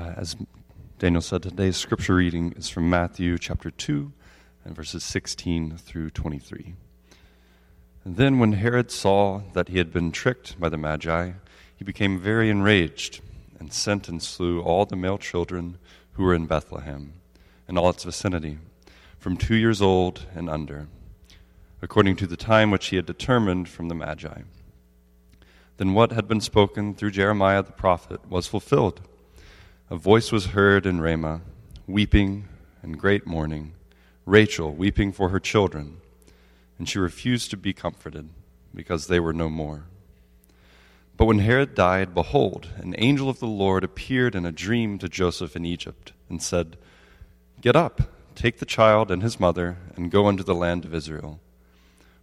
Uh, as Daniel said, today's scripture reading is from Matthew chapter 2 and verses 16 through 23. And then, when Herod saw that he had been tricked by the Magi, he became very enraged and sent and slew all the male children who were in Bethlehem and all its vicinity, from two years old and under, according to the time which he had determined from the Magi. Then what had been spoken through Jeremiah the prophet was fulfilled. A voice was heard in Ramah, weeping and great mourning, Rachel weeping for her children and she refused to be comforted because they were no more. But when Herod died, behold, an angel of the Lord appeared in a dream to Joseph in Egypt and said, Get up, take the child and his mother, and go into the land of Israel.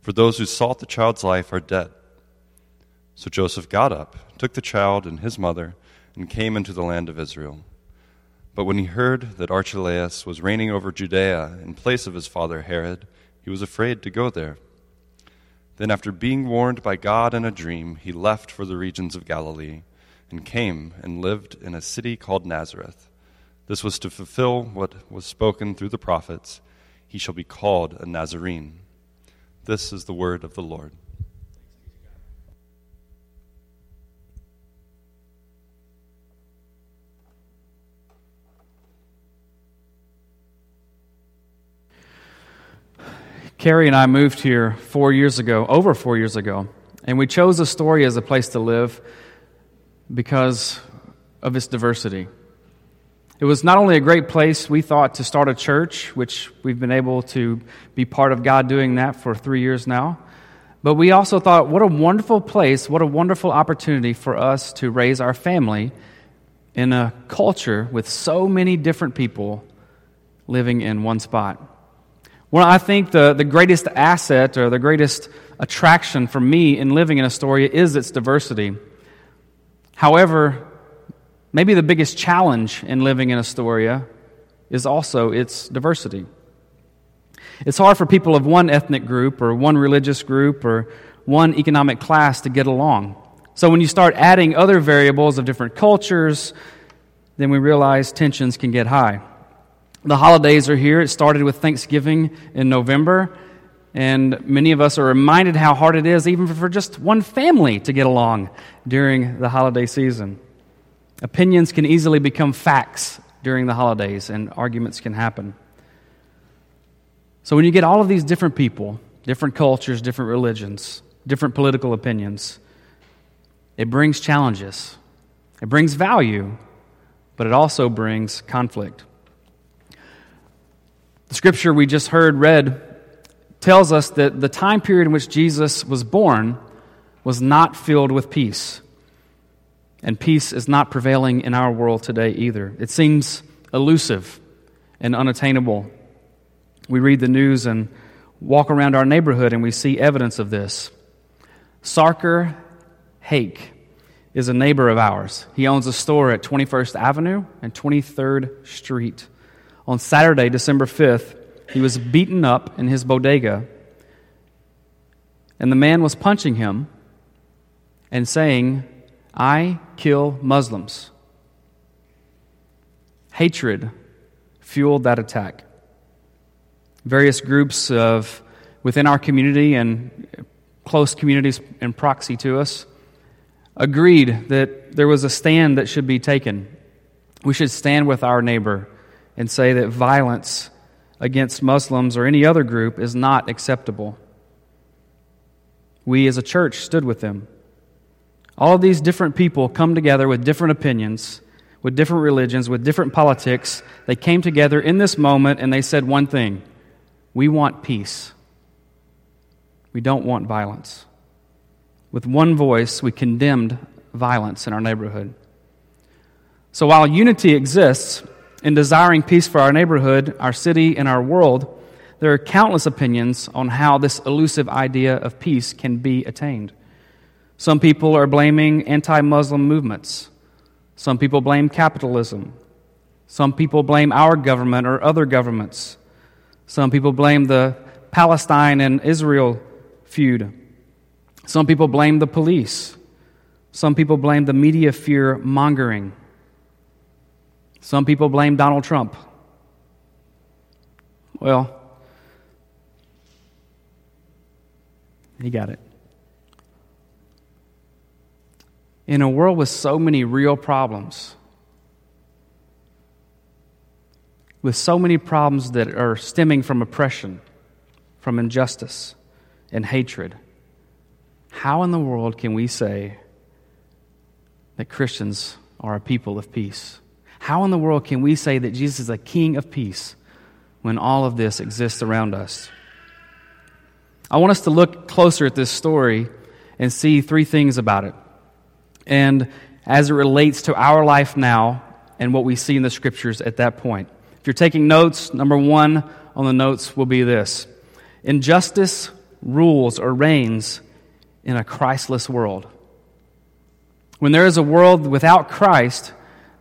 For those who sought the child's life are dead. So Joseph got up, took the child and his mother, and came into the land of Israel. But when he heard that Archelaus was reigning over Judea in place of his father Herod, he was afraid to go there. Then, after being warned by God in a dream, he left for the regions of Galilee and came and lived in a city called Nazareth. This was to fulfill what was spoken through the prophets He shall be called a Nazarene. This is the word of the Lord. Carrie and I moved here four years ago, over four years ago, and we chose Astoria as a place to live because of its diversity. It was not only a great place, we thought, to start a church, which we've been able to be part of God doing that for three years now, but we also thought, what a wonderful place, what a wonderful opportunity for us to raise our family in a culture with so many different people living in one spot. Well, I think the, the greatest asset or the greatest attraction for me in living in Astoria is its diversity. However, maybe the biggest challenge in living in Astoria is also its diversity. It's hard for people of one ethnic group or one religious group or one economic class to get along. So when you start adding other variables of different cultures, then we realize tensions can get high. The holidays are here. It started with Thanksgiving in November, and many of us are reminded how hard it is, even for just one family, to get along during the holiday season. Opinions can easily become facts during the holidays, and arguments can happen. So, when you get all of these different people, different cultures, different religions, different political opinions, it brings challenges. It brings value, but it also brings conflict. The scripture we just heard read tells us that the time period in which Jesus was born was not filled with peace. And peace is not prevailing in our world today either. It seems elusive and unattainable. We read the news and walk around our neighborhood and we see evidence of this. Sarker Haque is a neighbor of ours. He owns a store at 21st Avenue and 23rd Street. On Saturday, December 5th, he was beaten up in his bodega, and the man was punching him and saying, I kill Muslims. Hatred fueled that attack. Various groups of within our community and close communities in proxy to us agreed that there was a stand that should be taken. We should stand with our neighbor and say that violence against Muslims or any other group is not acceptable. We as a church stood with them. All these different people come together with different opinions, with different religions, with different politics. They came together in this moment and they said one thing We want peace. We don't want violence. With one voice, we condemned violence in our neighborhood. So while unity exists, in desiring peace for our neighborhood, our city, and our world, there are countless opinions on how this elusive idea of peace can be attained. Some people are blaming anti Muslim movements. Some people blame capitalism. Some people blame our government or other governments. Some people blame the Palestine and Israel feud. Some people blame the police. Some people blame the media fear mongering. Some people blame Donald Trump. Well, he got it. In a world with so many real problems, with so many problems that are stemming from oppression, from injustice, and hatred, how in the world can we say that Christians are a people of peace? How in the world can we say that Jesus is a king of peace when all of this exists around us? I want us to look closer at this story and see three things about it. And as it relates to our life now and what we see in the scriptures at that point. If you're taking notes, number one on the notes will be this Injustice rules or reigns in a Christless world. When there is a world without Christ,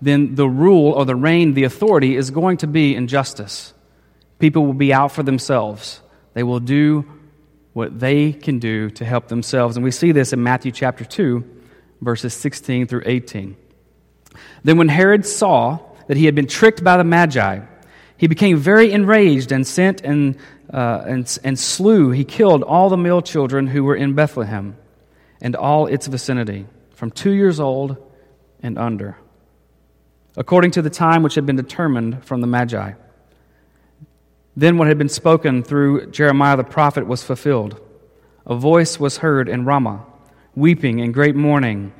then the rule or the reign, the authority is going to be injustice. People will be out for themselves. They will do what they can do to help themselves. And we see this in Matthew chapter 2, verses 16 through 18. Then, when Herod saw that he had been tricked by the Magi, he became very enraged and sent and, uh, and, and slew, he killed all the male children who were in Bethlehem and all its vicinity, from two years old and under according to the time which had been determined from the Magi. Then what had been spoken through Jeremiah the prophet was fulfilled. A voice was heard in Ramah, weeping in great mourning,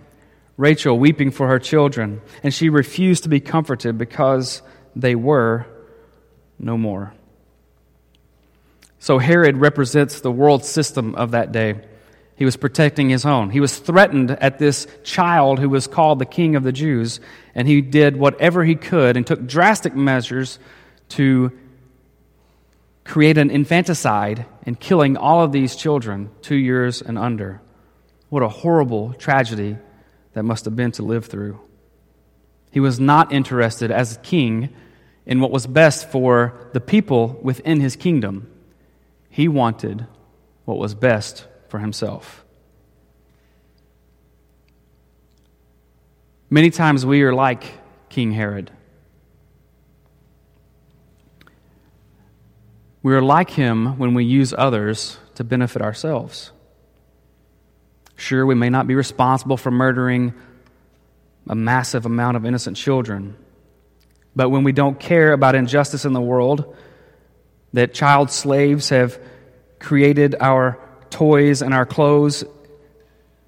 Rachel weeping for her children, and she refused to be comforted because they were no more. So Herod represents the world system of that day. He was protecting his own. He was threatened at this child who was called the king of the Jews, and he did whatever he could and took drastic measures to create an infanticide and killing all of these children, two years and under. What a horrible tragedy that must have been to live through. He was not interested as a king in what was best for the people within his kingdom. He wanted what was best for himself. Many times we are like King Herod. We are like him when we use others to benefit ourselves. Sure, we may not be responsible for murdering a massive amount of innocent children, but when we don't care about injustice in the world, that child slaves have created our toys and our clothes,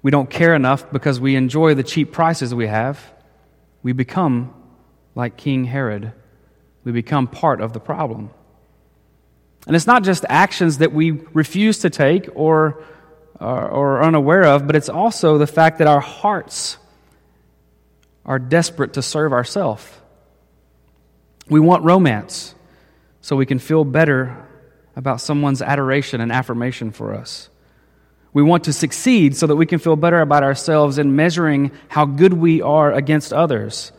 we don't care enough because we enjoy the cheap prices we have. We become like King Herod. We become part of the problem. And it's not just actions that we refuse to take or, or unaware of, but it's also the fact that our hearts are desperate to serve ourselves. We want romance so we can feel better about someone's adoration and affirmation for us. We want to succeed so that we can feel better about ourselves in measuring how good we are against others.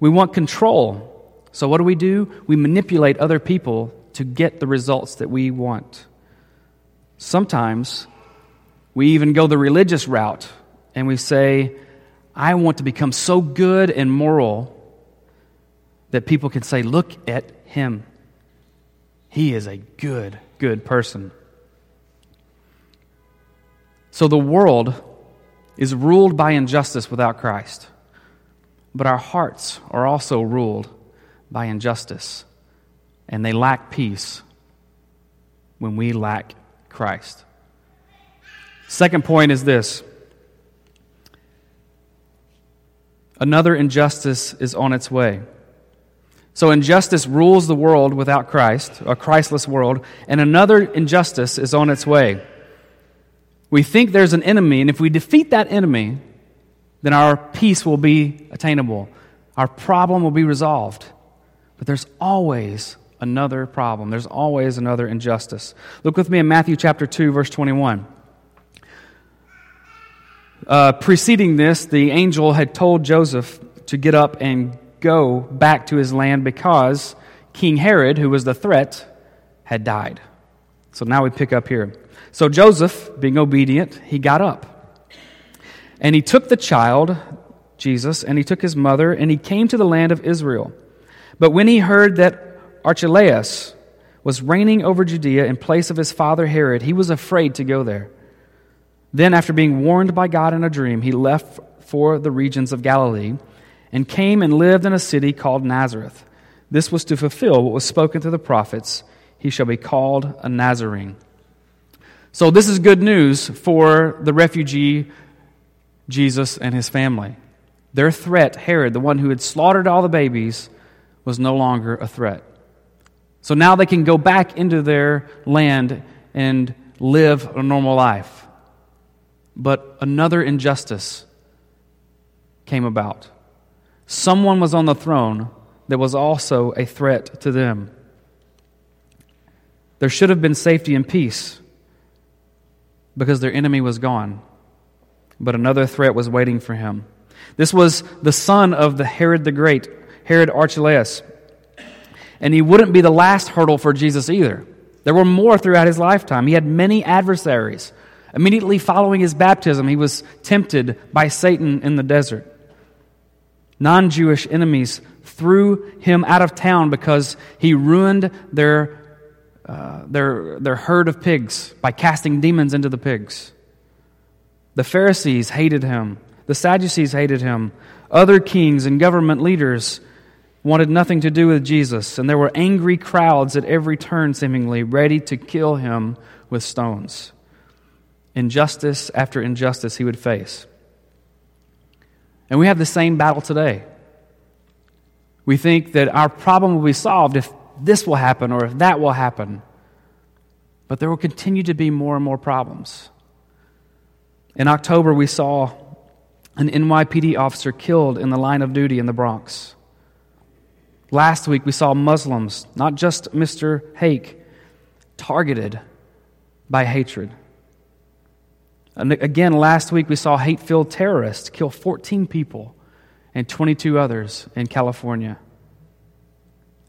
We want control. So, what do we do? We manipulate other people to get the results that we want. Sometimes we even go the religious route and we say, I want to become so good and moral that people can say, Look at him. He is a good, good person. So the world is ruled by injustice without Christ, but our hearts are also ruled by injustice, and they lack peace when we lack Christ. Second point is this another injustice is on its way. So injustice rules the world without Christ, a Christless world, and another injustice is on its way. We think there's an enemy, and if we defeat that enemy, then our peace will be attainable. Our problem will be resolved. But there's always another problem. There's always another injustice. Look with me in Matthew chapter 2, verse 21. Uh, preceding this, the angel had told Joseph to get up and go back to his land because King Herod, who was the threat, had died. So now we pick up here. So Joseph, being obedient, he got up. And he took the child, Jesus, and he took his mother, and he came to the land of Israel. But when he heard that Archelaus was reigning over Judea in place of his father Herod, he was afraid to go there. Then, after being warned by God in a dream, he left for the regions of Galilee and came and lived in a city called Nazareth. This was to fulfill what was spoken through the prophets he shall be called a Nazarene. So, this is good news for the refugee Jesus and his family. Their threat, Herod, the one who had slaughtered all the babies, was no longer a threat. So now they can go back into their land and live a normal life. But another injustice came about. Someone was on the throne that was also a threat to them. There should have been safety and peace because their enemy was gone. But another threat was waiting for him. This was the son of the Herod the Great, Herod Archelaus. And he wouldn't be the last hurdle for Jesus either. There were more throughout his lifetime. He had many adversaries. Immediately following his baptism, he was tempted by Satan in the desert. Non Jewish enemies threw him out of town because he ruined their, uh, their, their herd of pigs by casting demons into the pigs. The Pharisees hated him, the Sadducees hated him, other kings and government leaders wanted nothing to do with Jesus, and there were angry crowds at every turn, seemingly, ready to kill him with stones. Injustice after injustice he would face. And we have the same battle today. We think that our problem will be solved if this will happen or if that will happen. But there will continue to be more and more problems. In October, we saw an NYPD officer killed in the line of duty in the Bronx. Last week, we saw Muslims, not just Mr. Haque, targeted by hatred. And again, last week, we saw hate filled terrorists kill 14 people and 22 others in California.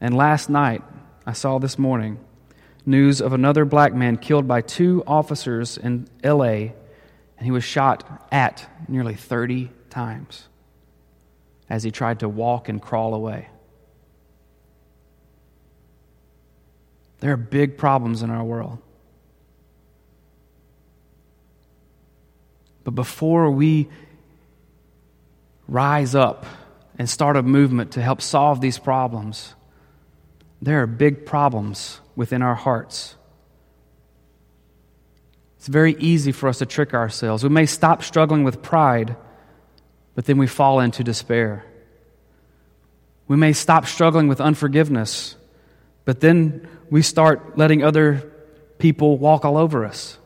And last night, I saw this morning news of another black man killed by two officers in LA, and he was shot at nearly 30 times as he tried to walk and crawl away. There are big problems in our world. But before we rise up and start a movement to help solve these problems, there are big problems within our hearts. It's very easy for us to trick ourselves. We may stop struggling with pride, but then we fall into despair. We may stop struggling with unforgiveness, but then we start letting other people walk all over us.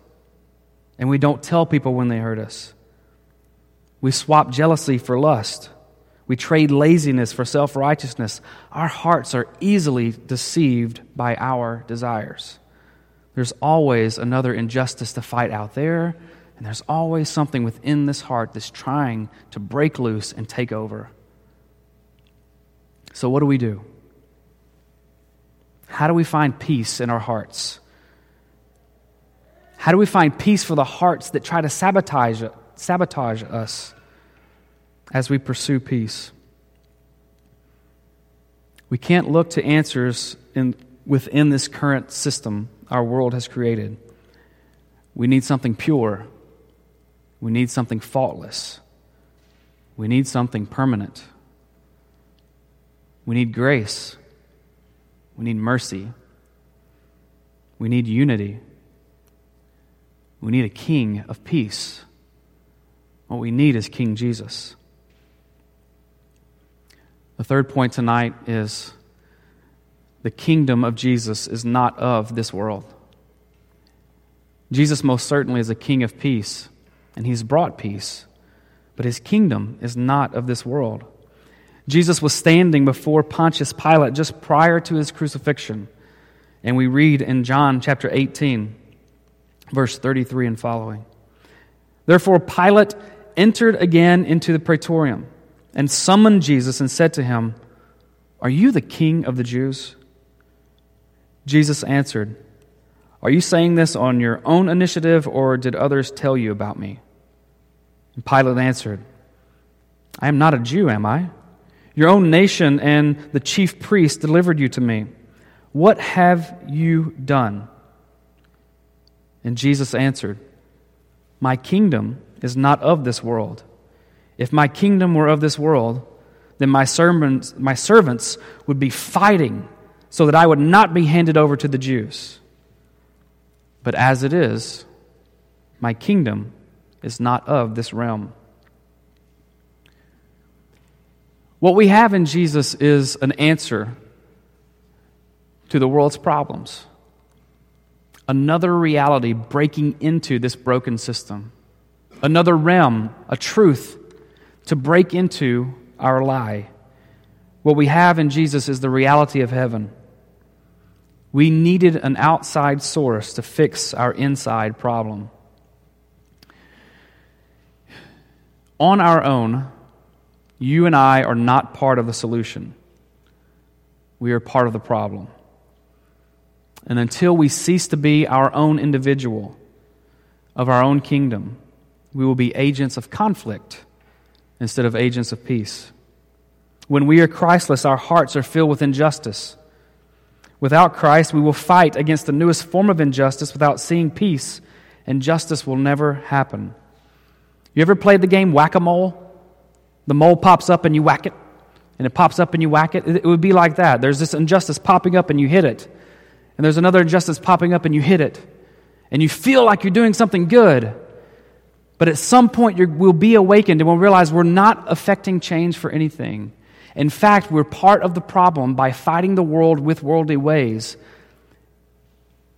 And we don't tell people when they hurt us. We swap jealousy for lust. We trade laziness for self righteousness. Our hearts are easily deceived by our desires. There's always another injustice to fight out there, and there's always something within this heart that's trying to break loose and take over. So, what do we do? How do we find peace in our hearts? How do we find peace for the hearts that try to sabotage, sabotage us as we pursue peace? We can't look to answers in, within this current system our world has created. We need something pure. We need something faultless. We need something permanent. We need grace. We need mercy. We need unity. We need a king of peace. What we need is King Jesus. The third point tonight is the kingdom of Jesus is not of this world. Jesus most certainly is a king of peace, and he's brought peace, but his kingdom is not of this world. Jesus was standing before Pontius Pilate just prior to his crucifixion, and we read in John chapter 18 verse 33 and following. Therefore, Pilate entered again into the praetorium and summoned Jesus and said to him, Are you the king of the Jews? Jesus answered, Are you saying this on your own initiative, or did others tell you about me? And Pilate answered, I am not a Jew, am I? Your own nation and the chief priests delivered you to me. What have you done? And Jesus answered, My kingdom is not of this world. If my kingdom were of this world, then my servants, my servants would be fighting so that I would not be handed over to the Jews. But as it is, my kingdom is not of this realm. What we have in Jesus is an answer to the world's problems. Another reality breaking into this broken system. Another realm, a truth to break into our lie. What we have in Jesus is the reality of heaven. We needed an outside source to fix our inside problem. On our own, you and I are not part of the solution. We are part of the problem. And until we cease to be our own individual, of our own kingdom, we will be agents of conflict instead of agents of peace. When we are Christless, our hearts are filled with injustice. Without Christ, we will fight against the newest form of injustice without seeing peace, and justice will never happen. You ever played the game whack a mole? The mole pops up and you whack it, and it pops up and you whack it. It would be like that. There's this injustice popping up and you hit it, and there's another injustice popping up and you hit it, and you feel like you're doing something good. But at some point, will be awakened and we'll realize we're not affecting change for anything. In fact, we're part of the problem by fighting the world with worldly ways.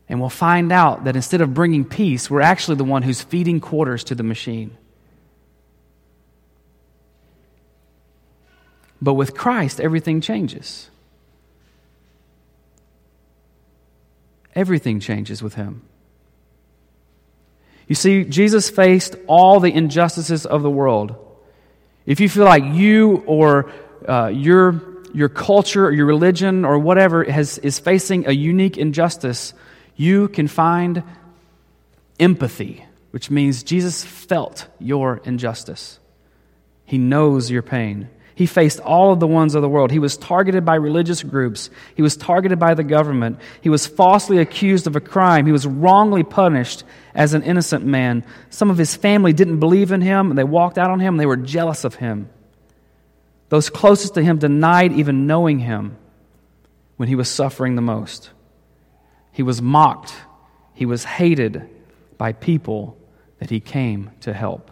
And we'll find out that instead of bringing peace, we're actually the one who's feeding quarters to the machine. But with Christ, everything changes. Everything changes with him. You see, Jesus faced all the injustices of the world. If you feel like you or uh, your, your culture or your religion or whatever has, is facing a unique injustice, you can find empathy, which means Jesus felt your injustice. He knows your pain. He faced all of the ones of the world. He was targeted by religious groups. He was targeted by the government. He was falsely accused of a crime. He was wrongly punished as an innocent man. Some of his family didn't believe in him, and they walked out on him, and they were jealous of him. Those closest to him denied even knowing him when he was suffering the most. He was mocked. He was hated by people that he came to help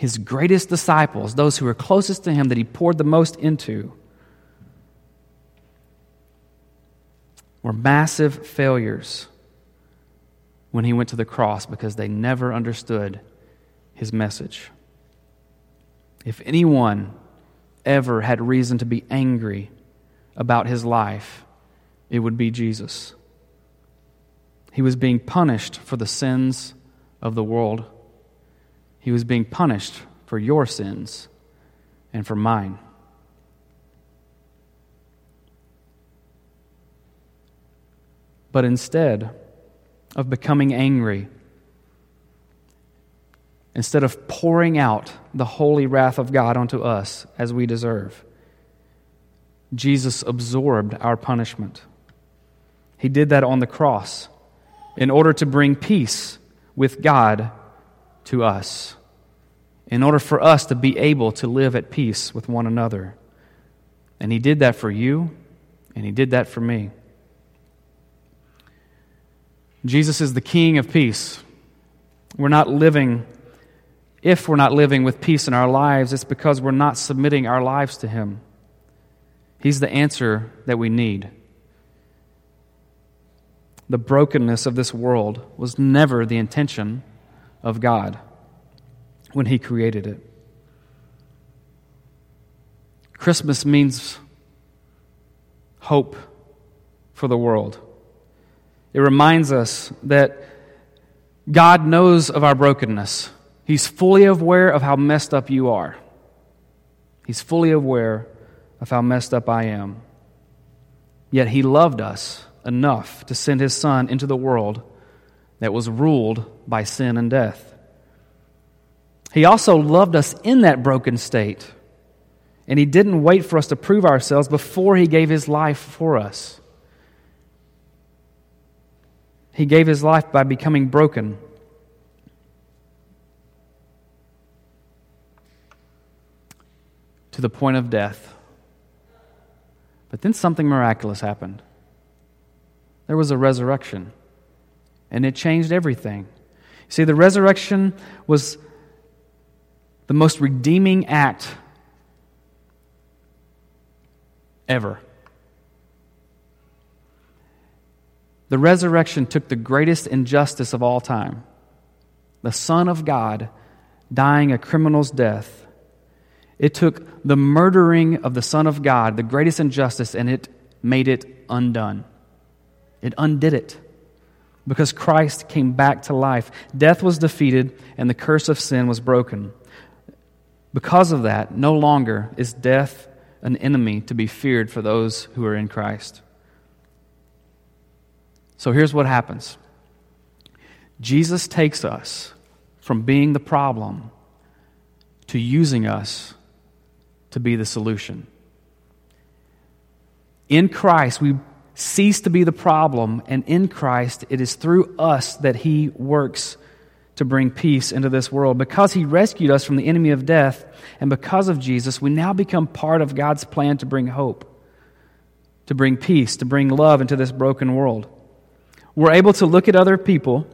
his greatest disciples, those who were closest to him that he poured the most into, were massive failures when he went to the cross because they never understood his message. If anyone ever had reason to be angry about his life, it would be Jesus. He was being punished for the sins of the world. He was being punished for your sins and for mine. But instead of becoming angry, instead of pouring out the holy wrath of God onto us as we deserve, Jesus absorbed our punishment. He did that on the cross in order to bring peace with God to us in order for us to be able to live at peace with one another. And He did that for you, and He did that for me. Jesus is the King of peace. We're not living, if we're not living with peace in our lives, it's because we're not submitting our lives to Him. He's the answer that we need. The brokenness of this world was never the intention of God when He created it. Christmas means hope for the world. It reminds us that God knows of our brokenness. He's fully aware of how messed up you are. He's fully aware of how messed up I am. Yet He loved us enough to send His Son into the world that was ruled by sin and death. He also loved us in that broken state And He didn't wait for us to prove ourselves before He gave His life for us. He gave His life by becoming broken. To the point of death. But then something miraculous happened. There was a resurrection, and it changed everything. See, the resurrection was the most redeeming act ever. The resurrection took the greatest injustice of all time the Son of God dying a criminal's death. It took the murdering of the Son of God, the greatest injustice, and it made it undone. It undid it because Christ came back to life. Death was defeated and the curse of sin was broken. Because of that, no longer is death an enemy to be feared for those who are in Christ. So here's what happens Jesus takes us from being the problem to using us to be the solution. In Christ, we cease to be the problem, and in Christ, it is through us that He works to bring peace into this world. Because He rescued us from the enemy of death, and because of Jesus, we now become part of God's plan to bring hope, to bring peace, to bring love into this broken world. We're able to look at other people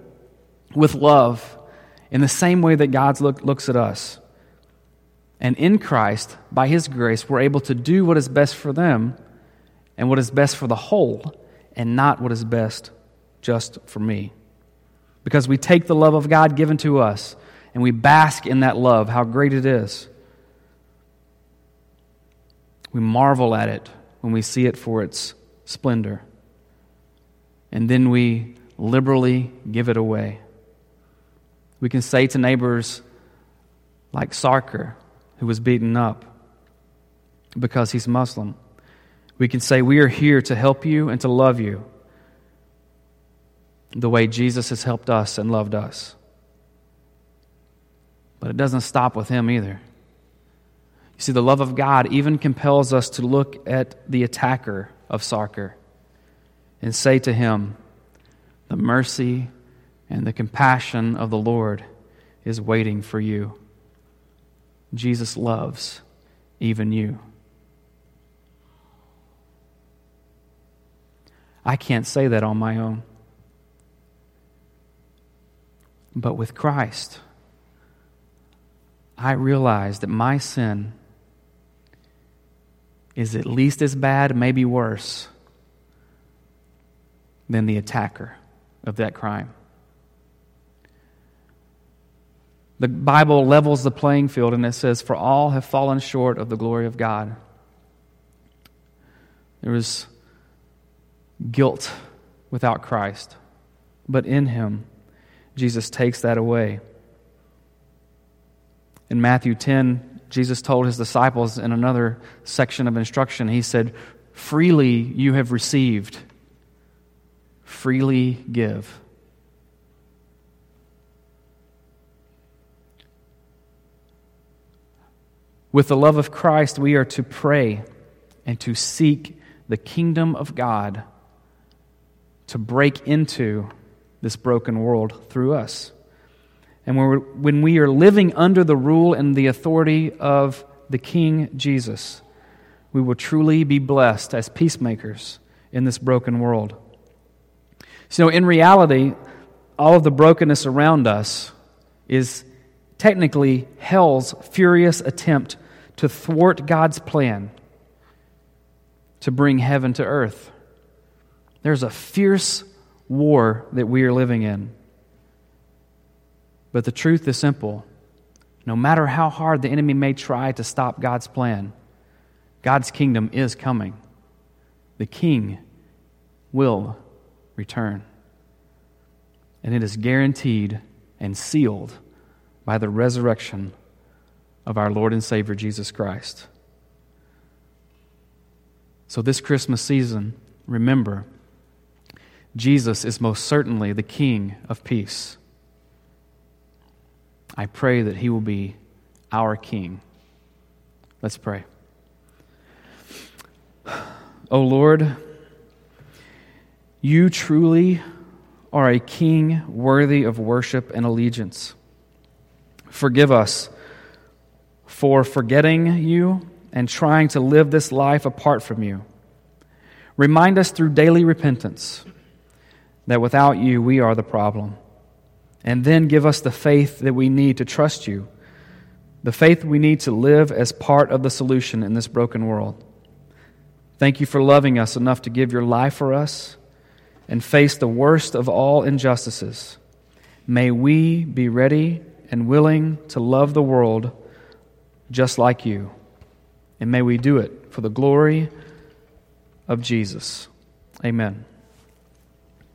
with love in the same way that God look, looks at us. And in Christ, by His grace, we're able to do what is best for them and what is best for the whole, and not what is best just for me. Because we take the love of God given to us and we bask in that love, how great it is. We marvel at it when we see it for its splendor. And then we liberally give it away. We can say to neighbors like Sarker, who was beaten up because he's Muslim, we can say, We are here to help you and to love you the way Jesus has helped us and loved us. But it doesn't stop with him either. You see, the love of God even compels us to look at the attacker of Sarker and say to him, The mercy and the compassion of the Lord is waiting for you. Jesus loves even you. I can't say that on my own. But with Christ, I realize that my sin is at least as bad, maybe worse, than the attacker of that crime. The Bible levels the playing field and it says, For all have fallen short of the glory of God. There was guilt without Christ. But in him, Jesus takes that away. In Matthew 10, Jesus told his disciples in another section of instruction, he said, Freely you have received, freely give. With the love of Christ, we are to pray and to seek the kingdom of God to break into this broken world through us. And when we are living under the rule and the authority of the King Jesus, we will truly be blessed as peacemakers in this broken world. So, in reality, all of the brokenness around us is technically hell's furious attempt to thwart God's plan to bring heaven to earth. There's a fierce war that we are living in. But the truth is simple. No matter how hard the enemy may try to stop God's plan, God's kingdom is coming. The king will return. And it is guaranteed and sealed by the resurrection of our Lord and Savior Jesus Christ. So, this Christmas season, remember Jesus is most certainly the King of peace. I pray that he will be our King. Let's pray. O Lord, you truly are a king worthy of worship and allegiance. Forgive us for forgetting you and trying to live this life apart from you. Remind us through daily repentance that without you we are the problem. And then give us the faith that we need to trust you, the faith we need to live as part of the solution in this broken world. Thank you for loving us enough to give your life for us and face the worst of all injustices. May we be ready and willing to love the world just like you. And may we do it for the glory of Jesus. Amen.